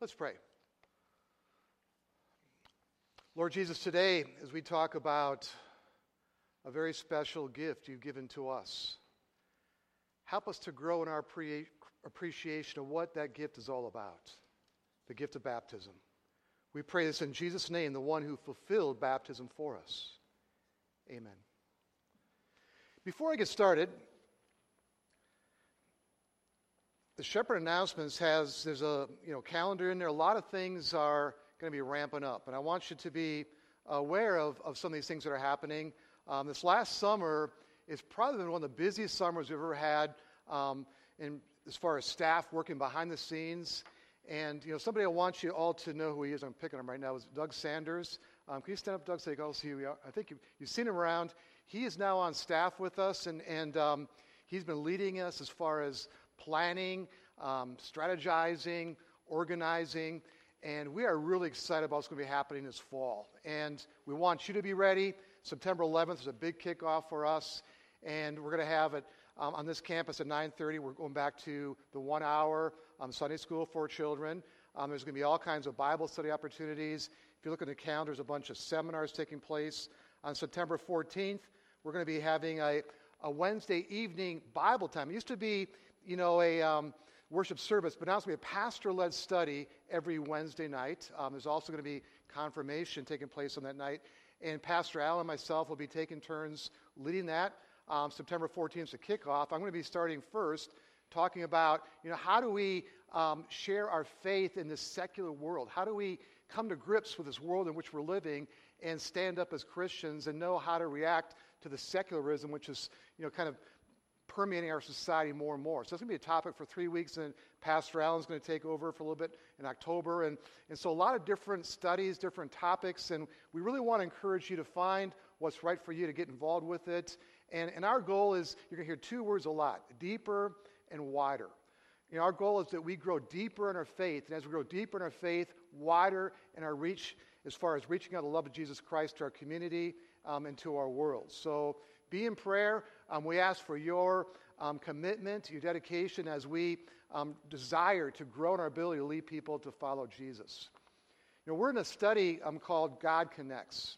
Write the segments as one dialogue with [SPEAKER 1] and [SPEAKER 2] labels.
[SPEAKER 1] Let's pray. Lord Jesus, today, as we talk about a very special gift you've given to us, help us to grow in our pre- appreciation of what that gift is all about the gift of baptism. We pray this in Jesus' name, the one who fulfilled baptism for us. Amen. Before I get started, the Shepherd Announcements has there's a you know calendar in there. A lot of things are going to be ramping up, and I want you to be aware of, of some of these things that are happening. Um, this last summer is probably been one of the busiest summers we've ever had, um, in, as far as staff working behind the scenes. And you know, somebody I want you all to know who he is. I'm picking him right now. Is Doug Sanders. Um, can you stand up, Doug, so you can see who? I think you, have seen him around. He is now on staff with us, and, and um, he's been leading us as far as planning, um, strategizing, organizing, and we are really excited about what's going to be happening this fall. And we want you to be ready. September 11th is a big kickoff for us, and we're going to have it um, on this campus at 9:30. We're going back to the one-hour um, Sunday school for children. Um, there's going to be all kinds of Bible study opportunities. If you look at the calendar, there's a bunch of seminars taking place. On September 14th, we're going to be having a, a Wednesday evening Bible time. It used to be you know, a um, worship service, but now it's going to be a pastor led study every Wednesday night. Um, there's also going to be confirmation taking place on that night. And Pastor Al and myself will be taking turns leading that. Um, September 14th is the kickoff. I'm going to be starting first talking about, you know, how do we um, share our faith in this secular world? How do we come to grips with this world in which we're living and stand up as Christians and know how to react to the secularism, which is, you know, kind of permeating our society more and more. So it's going to be a topic for three weeks, and Pastor Allen's going to take over for a little bit in October. And, and so a lot of different studies, different topics, and we really want to encourage you to find what's right for you to get involved with it. And, and our goal is you're going to hear two words a lot deeper and wider. You know, our goal is that we grow deeper in our faith, and as we grow deeper in our faith, wider in our reach as far as reaching out the love of Jesus Christ to our community um, and to our world. So be in prayer. Um, we ask for your um, commitment, your dedication as we um, desire to grow in our ability to lead people to follow Jesus. You know, we're in a study um, called God Connects,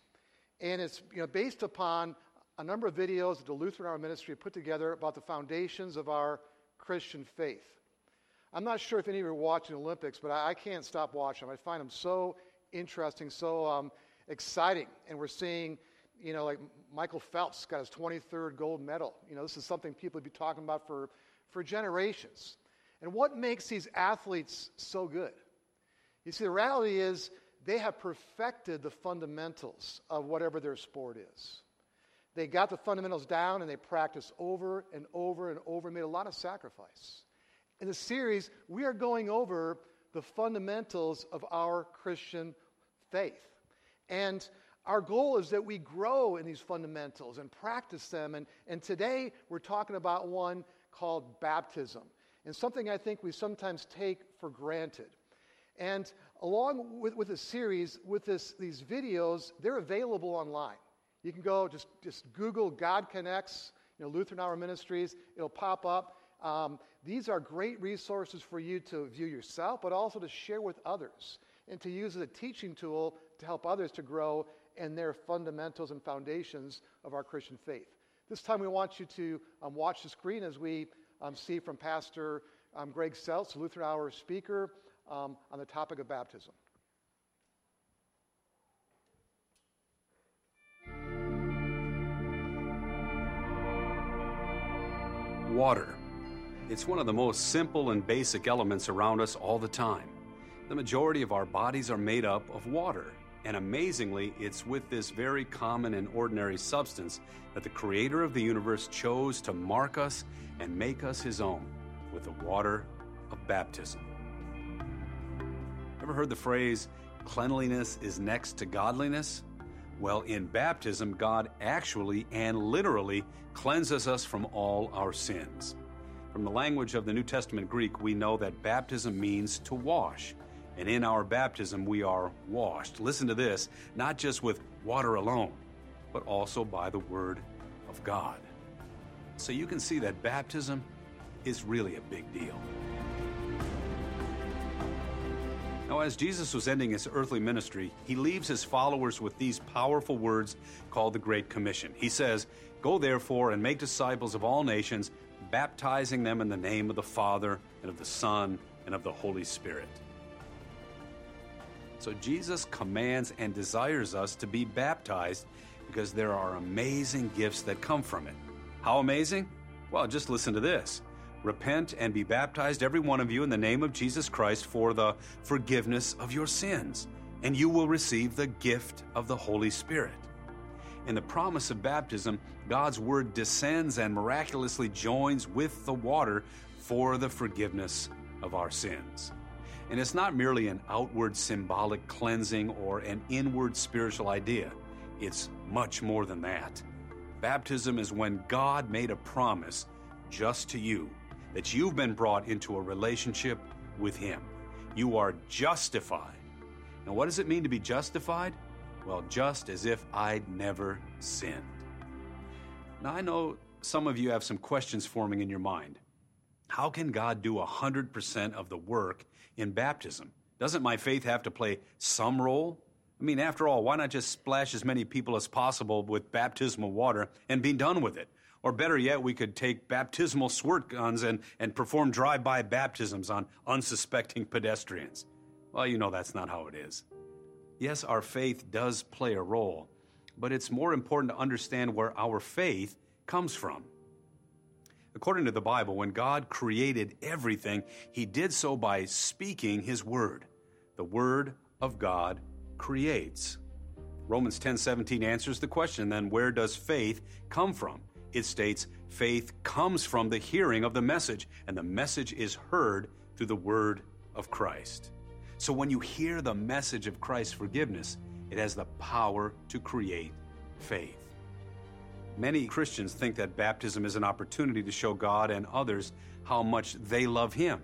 [SPEAKER 1] and it's you know, based upon a number of videos that the Lutheran Hour Ministry put together about the foundations of our Christian faith. I'm not sure if any of you are watching the Olympics, but I, I can't stop watching them. I find them so interesting, so um, exciting, and we're seeing you know, like Michael Phelps got his 23rd gold medal. You know, this is something people have been talking about for, for generations. And what makes these athletes so good? You see, the reality is they have perfected the fundamentals of whatever their sport is. They got the fundamentals down and they practiced over and over and over made a lot of sacrifice. In the series, we are going over the fundamentals of our Christian faith. And our goal is that we grow in these fundamentals and practice them. And, and today we're talking about one called baptism, and something I think we sometimes take for granted. And along with, with the series, with this, these videos, they're available online. You can go just, just Google God Connects, you know, Lutheran Hour Ministries, it'll pop up. Um, these are great resources for you to view yourself, but also to share with others and to use as a teaching tool to help others to grow and their fundamentals and foundations of our Christian faith. This time we want you to um, watch the screen as we um, see from Pastor um, Greg Seltz, Lutheran Hour speaker, um, on the topic of baptism.
[SPEAKER 2] Water. It's one of the most simple and basic elements around us all the time. The majority of our bodies are made up of water. And amazingly, it's with this very common and ordinary substance that the Creator of the universe chose to mark us and make us His own with the water of baptism. Ever heard the phrase, cleanliness is next to godliness? Well, in baptism, God actually and literally cleanses us from all our sins. From the language of the New Testament Greek, we know that baptism means to wash. And in our baptism, we are washed. Listen to this not just with water alone, but also by the Word of God. So you can see that baptism is really a big deal. Now, as Jesus was ending his earthly ministry, he leaves his followers with these powerful words called the Great Commission. He says, Go therefore and make disciples of all nations, baptizing them in the name of the Father, and of the Son, and of the Holy Spirit. So Jesus commands and desires us to be baptized because there are amazing gifts that come from it. How amazing? Well, just listen to this. Repent and be baptized, every one of you, in the name of Jesus Christ for the forgiveness of your sins, and you will receive the gift of the Holy Spirit. In the promise of baptism, God's Word descends and miraculously joins with the water for the forgiveness of our sins. And it's not merely an outward symbolic cleansing or an inward spiritual idea, it's much more than that. Baptism is when God made a promise just to you that you've been brought into a relationship with Him. You are justified. And what does it mean to be justified? Well, just as if I'd never sinned. Now, I know some of you have some questions forming in your mind. How can God do 100% of the work in baptism? Doesn't my faith have to play some role? I mean, after all, why not just splash as many people as possible with baptismal water and be done with it? Or better yet, we could take baptismal squirt guns and, and perform drive by baptisms on unsuspecting pedestrians. Well, you know that's not how it is. Yes, our faith does play a role, but it's more important to understand where our faith comes from. According to the Bible, when God created everything, he did so by speaking his word. The word of God creates. Romans 10:17 answers the question then where does faith come from? It states, faith comes from the hearing of the message, and the message is heard through the word of Christ. So when you hear the message of Christ's forgiveness, it has the power to create faith. Many Christians think that baptism is an opportunity to show God and others how much they love Him.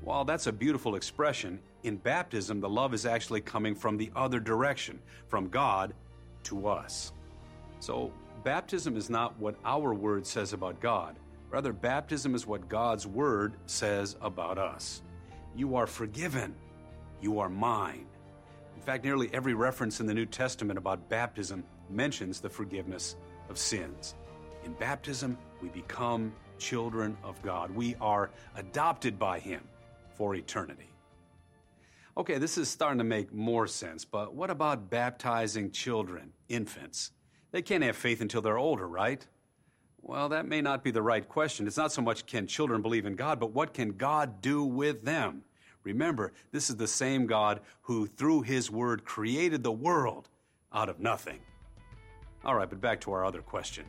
[SPEAKER 2] While that's a beautiful expression, in baptism the love is actually coming from the other direction, from God to us. So baptism is not what our word says about God. Rather, baptism is what God's word says about us. You are forgiven. You are mine. In fact, nearly every reference in the New Testament about baptism mentions the forgiveness of sins. In baptism, we become children of God. We are adopted by Him for eternity. Okay, this is starting to make more sense, but what about baptizing children, infants? They can't have faith until they're older, right? Well, that may not be the right question. It's not so much can children believe in God, but what can God do with them? Remember, this is the same God who, through His Word, created the world out of nothing. All right, but back to our other question.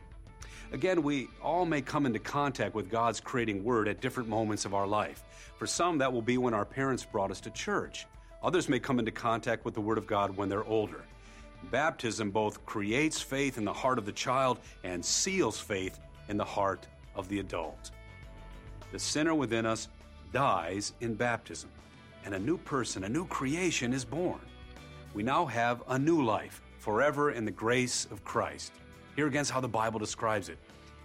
[SPEAKER 2] Again, we all may come into contact with God's creating Word at different moments of our life. For some, that will be when our parents brought us to church. Others may come into contact with the Word of God when they're older. Baptism both creates faith in the heart of the child and seals faith in the heart of the adult. The sinner within us dies in baptism, and a new person, a new creation is born. We now have a new life, forever in the grace of Christ. Here again is how the Bible describes it.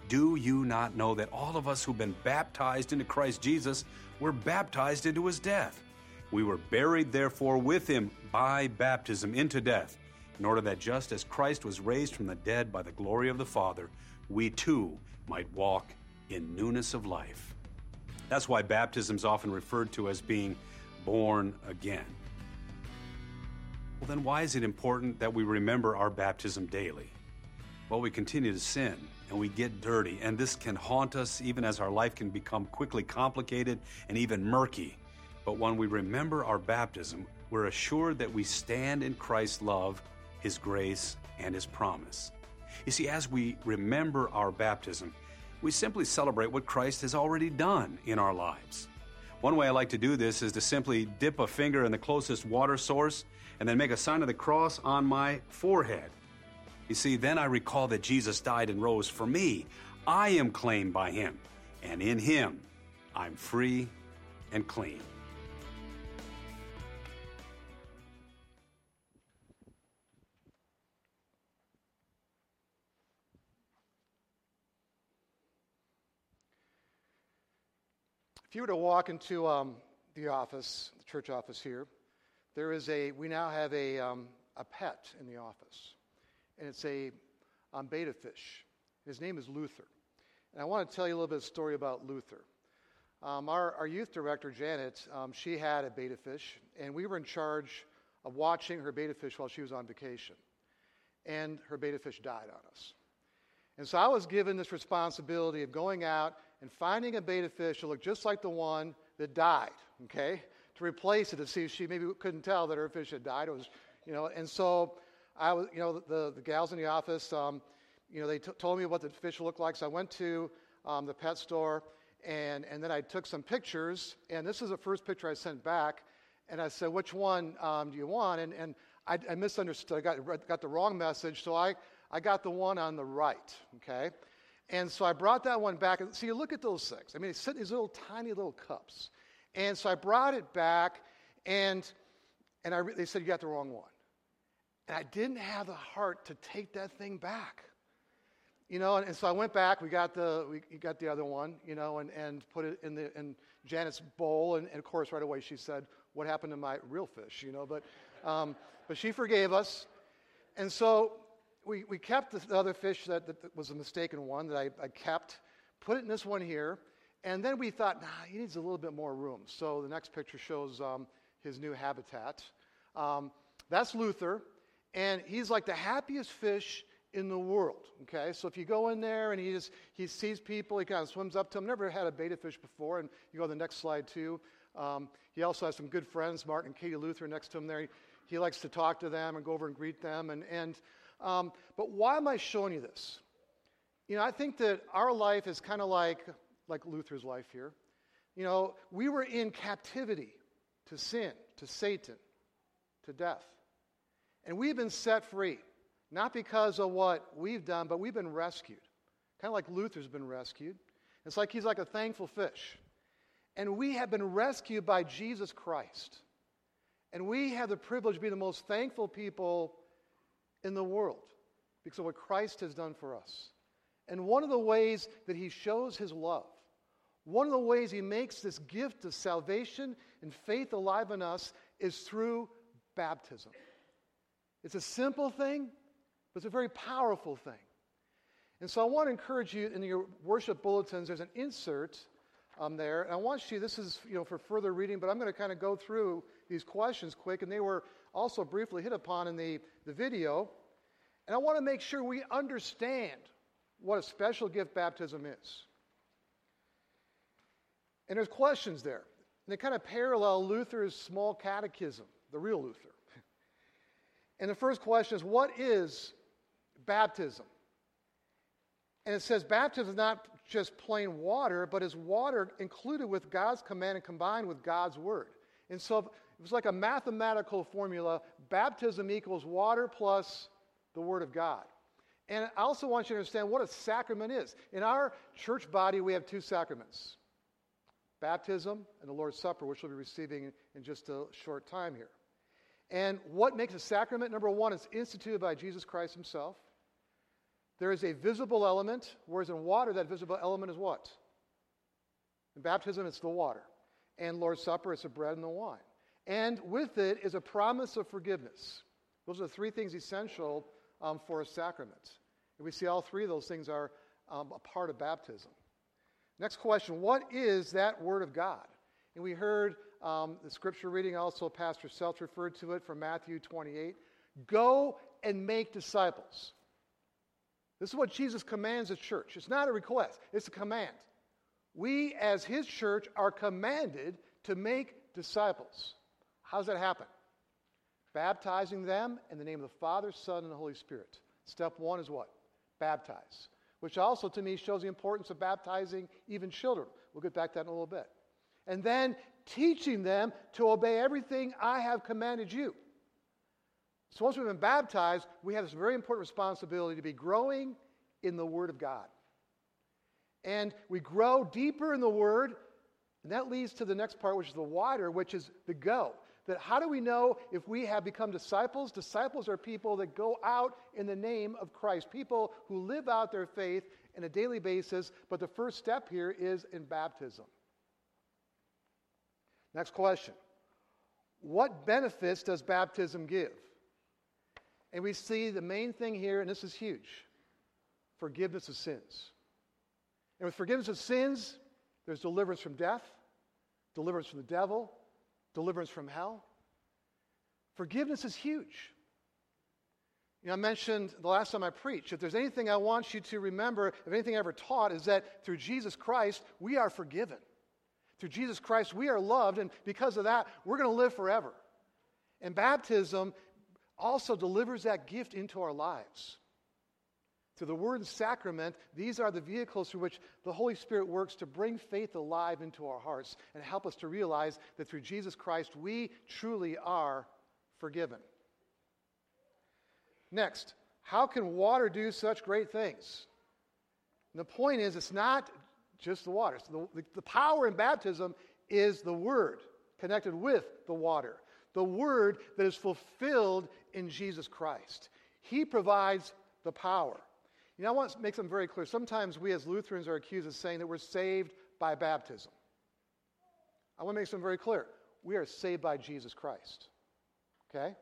[SPEAKER 2] Do you not know that all of us who've been baptized into Christ Jesus were baptized into his death? We were buried, therefore, with him by baptism into death in order that just as Christ was raised from the dead by the glory of the Father, we too might walk in newness of life. That's why baptism is often referred to as being born again. Well, then, why is it important that we remember our baptism daily? Well, we continue to sin and we get dirty, and this can haunt us even as our life can become quickly complicated and even murky. But when we remember our baptism, we're assured that we stand in Christ's love his grace, and His promise. You see, as we remember our baptism, we simply celebrate what Christ has already done in our lives. One way I like to do this is to simply dip a finger in the closest water source and then make a sign of the cross on my forehead. You see, then I recall that Jesus died and rose for me. I am claimed by Him, and in Him I'm free and clean.
[SPEAKER 1] If you were to walk into um, the office, the church office here, there is a, we now have a, um, a pet in the office, and it's a um, betta fish. His name is Luther. And I want to tell you a little bit of story about Luther. Um, our, our, youth director, Janet, um, she had a betta fish, and we were in charge of watching her betta fish while she was on vacation. And her betta fish died on us. And so I was given this responsibility of going out and finding a betta fish that looked just like the one that died, okay? To replace it to see if she maybe couldn't tell that her fish had died. It was, you know, and so I was, you know, the, the gals in the office, um, you know, they t- told me what the fish looked like. So I went to um, the pet store and, and then I took some pictures. And this is the first picture I sent back. And I said, which one um, do you want? And, and I, I misunderstood. I got, got the wrong message. So I, I got the one on the right, okay? And so I brought that one back. And see, you look at those things. I mean, sit in these little tiny little cups. And so I brought it back, and, and I, they said, You got the wrong one. And I didn't have the heart to take that thing back. You know, and, and so I went back. We got the, we got the other one, you know, and, and put it in, the, in Janet's bowl. And, and of course, right away she said, What happened to my real fish, you know? But, um, but she forgave us. And so we, we kept the other fish that, that was a mistaken one that I, I, kept, put it in this one here, and then we thought, nah, he needs a little bit more room. So the next picture shows um, his new habitat. Um, that's Luther, and he's like the happiest fish in the world. Okay, so if you go in there and he just he sees people, he kind of swims up to them. Never had a betta fish before, and you go to the next slide too. Um, he also has some good friends, Martin and Katie Luther, next to him there. He, he likes to talk to them and go over and greet them, and and um, but why am I showing you this? You know, I think that our life is kind of like, like Luther's life here. You know, we were in captivity to sin, to Satan, to death. And we've been set free, not because of what we've done, but we've been rescued. Kind of like Luther's been rescued. It's like he's like a thankful fish. And we have been rescued by Jesus Christ. And we have the privilege of being the most thankful people in the world because of what Christ has done for us. And one of the ways that he shows his love, one of the ways he makes this gift of salvation and faith alive in us is through baptism. It's a simple thing, but it's a very powerful thing. And so I want to encourage you in your worship bulletins, there's an insert um, there. And I want you, this is you know, for further reading, but I'm going to kind of go through these questions quick, and they were also briefly hit upon in the, the video. And I want to make sure we understand what a special gift baptism is. And there's questions there. And they kind of parallel Luther's small catechism, the real Luther. And the first question is what is baptism? And it says baptism is not just plain water, but is water included with God's command and combined with God's word. And so it was like a mathematical formula baptism equals water plus the Word of God. And I also want you to understand what a sacrament is. In our church body, we have two sacraments baptism and the Lord's Supper, which we'll be receiving in just a short time here. And what makes a sacrament? Number one, it's instituted by Jesus Christ Himself. There is a visible element, whereas in water, that visible element is what? In baptism, it's the water. And Lord's Supper, it's the bread and the wine. And with it is a promise of forgiveness. Those are the three things essential um, for a sacrament. And we see all three of those things are um, a part of baptism. Next question What is that Word of God? And we heard um, the scripture reading, also Pastor Seltz referred to it from Matthew 28. Go and make disciples. This is what Jesus commands the church. It's not a request, it's a command. We, as his church, are commanded to make disciples. How does that happen? Baptizing them in the name of the Father, Son, and the Holy Spirit. Step one is what? Baptize. Which also, to me, shows the importance of baptizing even children. We'll get back to that in a little bit. And then teaching them to obey everything I have commanded you. So once we've been baptized, we have this very important responsibility to be growing in the Word of God. And we grow deeper in the Word, and that leads to the next part, which is the water, which is the go that how do we know if we have become disciples? Disciples are people that go out in the name of Christ, people who live out their faith on a daily basis, but the first step here is in baptism. Next question what benefits does baptism give? And we see the main thing here, and this is huge forgiveness of sins. And with forgiveness of sins, there's deliverance from death, deliverance from the devil, deliverance from hell. Forgiveness is huge. You know, I mentioned the last time I preached, if there's anything I want you to remember, if anything I ever taught, is that through Jesus Christ, we are forgiven. Through Jesus Christ, we are loved, and because of that, we're going to live forever. And baptism also delivers that gift into our lives. Through the word and sacrament, these are the vehicles through which the Holy Spirit works to bring faith alive into our hearts and help us to realize that through Jesus Christ, we truly are forgiven. Next, how can water do such great things? And the point is, it's not just the water. So the, the power in baptism is the Word connected with the water, the Word that is fulfilled in Jesus Christ. He provides the power. You know, I want to make something very clear. Sometimes we as Lutherans are accused of saying that we're saved by baptism. I want to make something very clear. We are saved by Jesus Christ. Okay?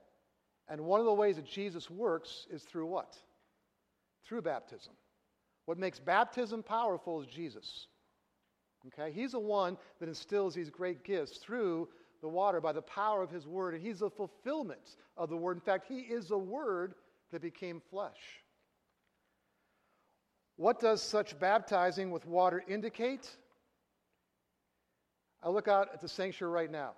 [SPEAKER 1] And one of the ways that Jesus works is through what? Through baptism. What makes baptism powerful is Jesus. Okay? He's the one that instills these great gifts through the water by the power of his word, and he's the fulfillment of the word. In fact, he is the word that became flesh. What does such baptizing with water indicate? I look out at the sanctuary right now.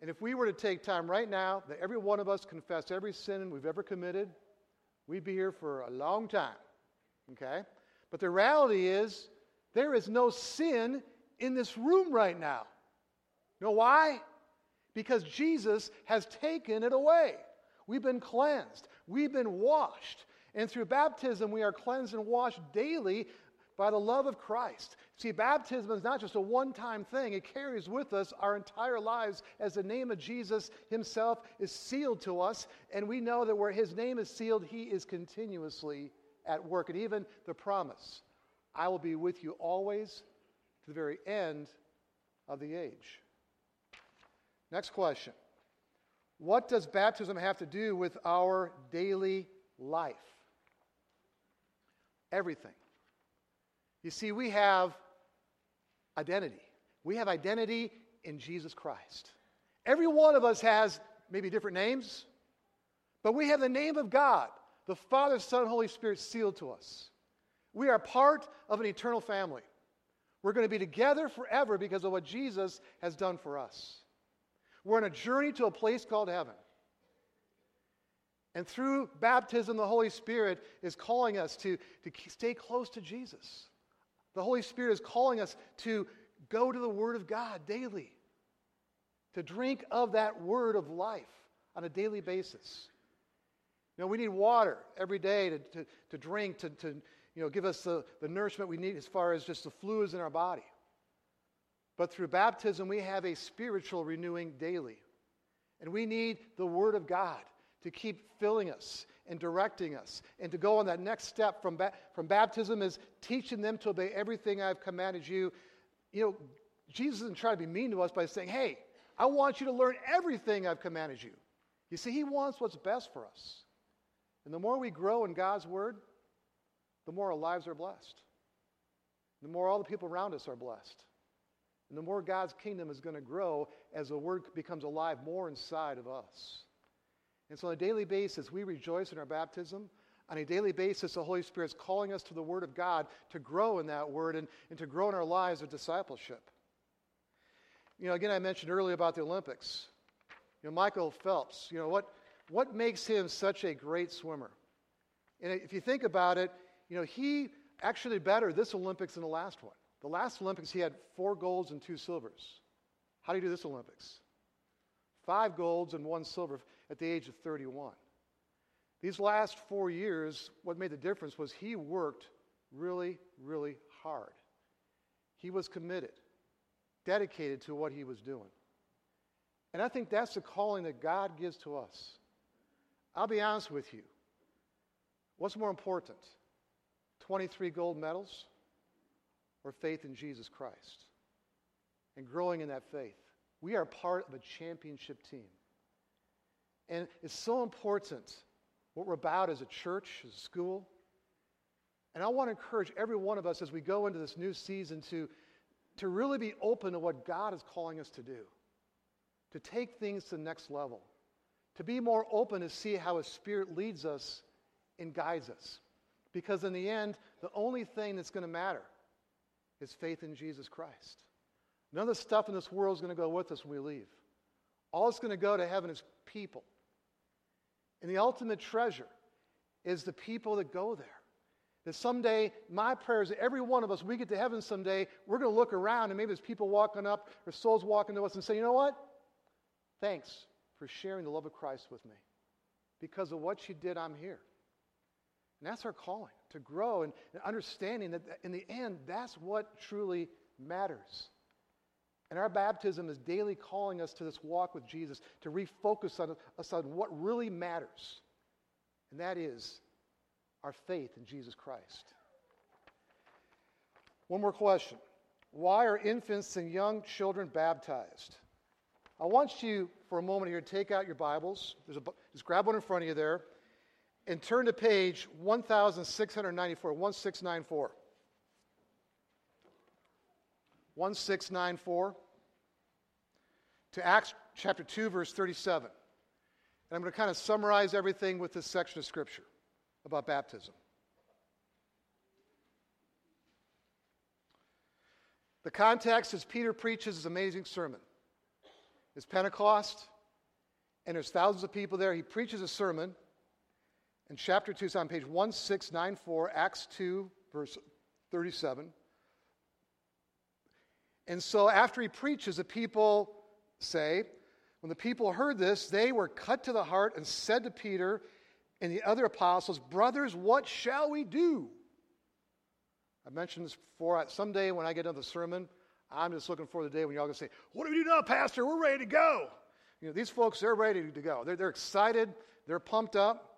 [SPEAKER 1] And if we were to take time right now that every one of us confess every sin we've ever committed, we'd be here for a long time. Okay? But the reality is, there is no sin in this room right now. Know why? Because Jesus has taken it away. We've been cleansed, we've been washed. And through baptism, we are cleansed and washed daily by the love of Christ. See, baptism is not just a one time thing, it carries with us our entire lives as the name of Jesus Himself is sealed to us. And we know that where His name is sealed, He is continuously at work. And even the promise I will be with you always to the very end of the age. Next question What does baptism have to do with our daily life? Everything. You see, we have identity. We have identity in Jesus Christ. Every one of us has maybe different names, but we have the name of God, the Father, Son, Holy Spirit sealed to us. We are part of an eternal family. We're going to be together forever because of what Jesus has done for us. We're on a journey to a place called heaven. And through baptism, the Holy Spirit is calling us to, to stay close to Jesus. The Holy Spirit is calling us to go to the Word of God daily, to drink of that Word of life on a daily basis. You know, we need water every day to, to, to drink, to, to you know, give us the, the nourishment we need as far as just the fluids in our body. But through baptism, we have a spiritual renewing daily. And we need the Word of God to keep filling us and directing us. And to go on that next step from, ba- from baptism is teaching them to obey everything I've commanded you. You know, Jesus isn't trying to be mean to us by saying, hey, I want you to learn everything I've commanded you. You see, He wants what's best for us. And the more we grow in God's Word, the more our lives are blessed. The more all the people around us are blessed. And the more God's kingdom is going to grow as the Word becomes alive more inside of us. And so on a daily basis, we rejoice in our baptism. On a daily basis, the Holy Spirit is calling us to the Word of God to grow in that Word and, and to grow in our lives of discipleship. You know, again, I mentioned earlier about the Olympics. You know, Michael Phelps, you know, what, what makes him such a great swimmer? And if you think about it, you know, he actually better this Olympics than the last one. The last Olympics, he had four golds and two silvers. How do you do this Olympics? Five golds and one silver at the age of 31. These last four years, what made the difference was he worked really, really hard. He was committed, dedicated to what he was doing. And I think that's the calling that God gives to us. I'll be honest with you. What's more important? 23 gold medals or faith in Jesus Christ? And growing in that faith We are part of a championship team. And it's so important what we're about as a church, as a school. And I want to encourage every one of us as we go into this new season to, to really be open to what God is calling us to do, to take things to the next level, to be more open to see how His Spirit leads us and guides us. Because in the end, the only thing that's going to matter is faith in Jesus Christ. None of the stuff in this world is going to go with us when we leave. All that's going to go to heaven is people. And the ultimate treasure is the people that go there. That someday, my prayer is that every one of us, we get to heaven someday, we're going to look around and maybe there's people walking up or souls walking to us and say, you know what? Thanks for sharing the love of Christ with me. Because of what you did, I'm here. And that's our calling to grow and, and understanding that in the end, that's what truly matters. And our baptism is daily calling us to this walk with Jesus, to refocus on, us on what really matters. And that is our faith in Jesus Christ. One more question Why are infants and young children baptized? I want you for a moment here to take out your Bibles. A, just grab one in front of you there and turn to page 1694, 1694. 1694 to Acts chapter 2, verse 37. And I'm going to kind of summarize everything with this section of Scripture about baptism. The context is Peter preaches his amazing sermon. It's Pentecost, and there's thousands of people there. He preaches a sermon. And chapter 2 is on page 1694, Acts 2, verse 37. And so after he preaches, the people say, when the people heard this, they were cut to the heart and said to Peter and the other apostles, Brothers, what shall we do? I mentioned this before. Someday when I get into the sermon, I'm just looking for the day when y'all going to say, What do we do now, Pastor? We're ready to go. You know, these folks, they're ready to go. They're, they're excited, they're pumped up.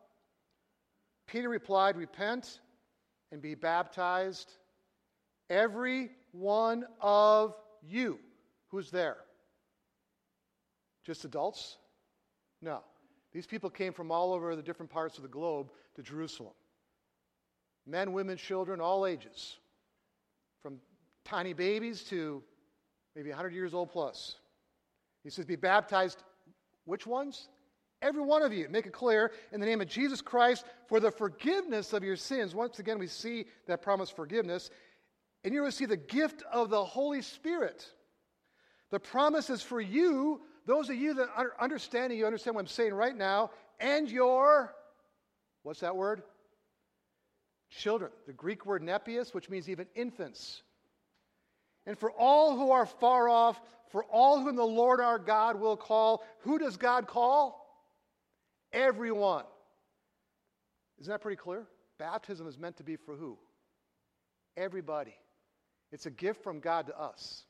[SPEAKER 1] Peter replied, Repent and be baptized, every one of you who's there. Just adults? No. These people came from all over the different parts of the globe to Jerusalem. Men, women, children, all ages. From tiny babies to maybe 100 years old plus. He says, Be baptized. Which ones? Every one of you, make it clear, in the name of Jesus Christ for the forgiveness of your sins. Once again, we see that promise forgiveness. And you receive the gift of the Holy Spirit. The promise is for you, those of you that are understanding, you understand what I'm saying right now, and your, what's that word? Children. The Greek word nepios, which means even infants. And for all who are far off, for all whom the Lord our God will call, who does God call? Everyone. Isn't that pretty clear? Baptism is meant to be for who? Everybody. It's a gift from God to us.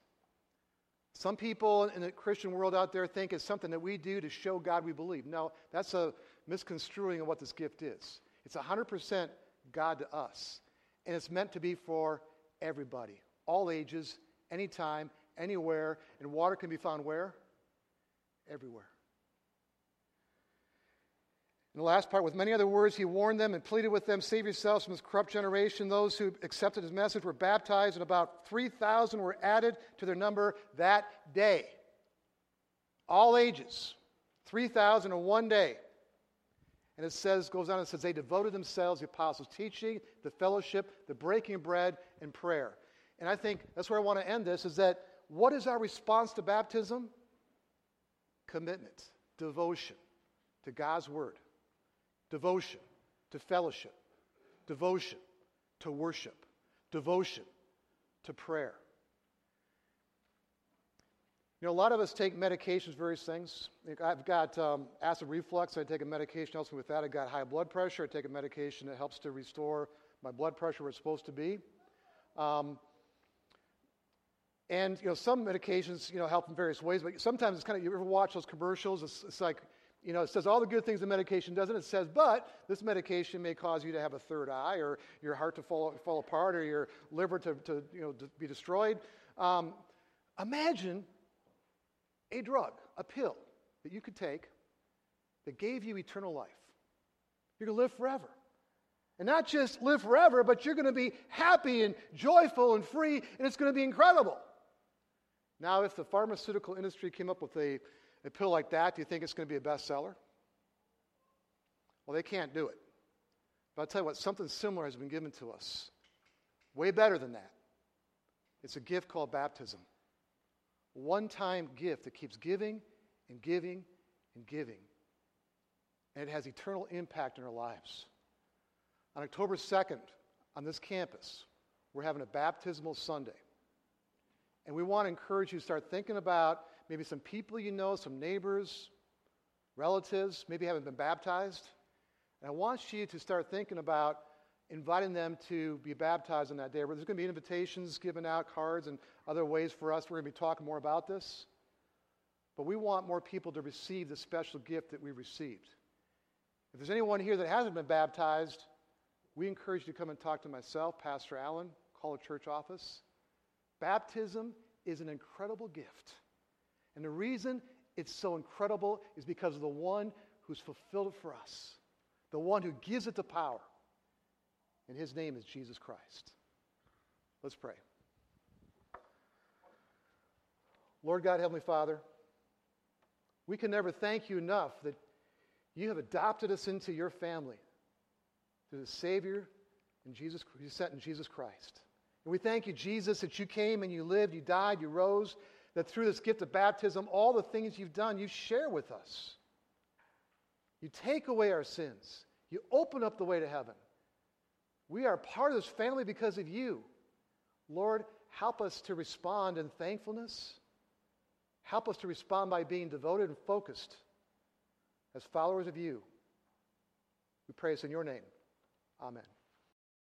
[SPEAKER 1] Some people in the Christian world out there think it's something that we do to show God we believe. No, that's a misconstruing of what this gift is. It's 100% God to us. And it's meant to be for everybody, all ages, anytime, anywhere. And water can be found where? Everywhere. In the last part, with many other words, he warned them and pleaded with them, Save yourselves from this corrupt generation. Those who accepted his message were baptized, and about 3,000 were added to their number that day. All ages, 3,000 in one day. And it says, goes on and says, they devoted themselves, to the apostles' teaching, the fellowship, the breaking of bread, and prayer. And I think that's where I want to end this is that what is our response to baptism? Commitment, devotion to God's word devotion to fellowship, devotion to worship, devotion to prayer. You know, a lot of us take medications, various things. I've got um, acid reflux, I take a medication helps me with that. I've got high blood pressure, I take a medication that helps to restore my blood pressure where it's supposed to be. Um, and you know, some medications you know help in various ways, but sometimes it's kind of you ever watch those commercials? It's, it's like you know, it says all the good things the medication doesn't. It says, but this medication may cause you to have a third eye, or your heart to fall, fall apart, or your liver to, to, you know, to be destroyed. Um, imagine a drug, a pill that you could take that gave you eternal life. You're going to live forever. And not just live forever, but you're going to be happy and joyful and free, and it's going to be incredible. Now, if the pharmaceutical industry came up with a, a pill like that, do you think it's going to be a bestseller? Well, they can't do it. But I'll tell you what, something similar has been given to us. Way better than that. It's a gift called baptism. One time gift that keeps giving and giving and giving. And it has eternal impact in our lives. On October 2nd, on this campus, we're having a baptismal Sunday. And we want to encourage you to start thinking about maybe some people you know, some neighbors, relatives, maybe haven't been baptized. And I want you to start thinking about inviting them to be baptized on that day. There's going to be invitations given out, cards, and other ways for us. We're going to be talking more about this. But we want more people to receive the special gift that we received. If there's anyone here that hasn't been baptized, we encourage you to come and talk to myself, Pastor Allen, call a church office. Baptism is an incredible gift. And the reason it's so incredible is because of the one who's fulfilled it for us, the one who gives it the power. And his name is Jesus Christ. Let's pray. Lord God, Heavenly Father, we can never thank you enough that you have adopted us into your family through the Savior and Jesus, you sent in Jesus Christ. And we thank you, Jesus, that you came and you lived, you died, you rose, that through this gift of baptism, all the things you've done, you share with us. You take away our sins, you open up the way to heaven. We are part of this family because of you. Lord, help us to respond in thankfulness. Help us to respond by being devoted and focused as followers of you. We pray this in your name. Amen.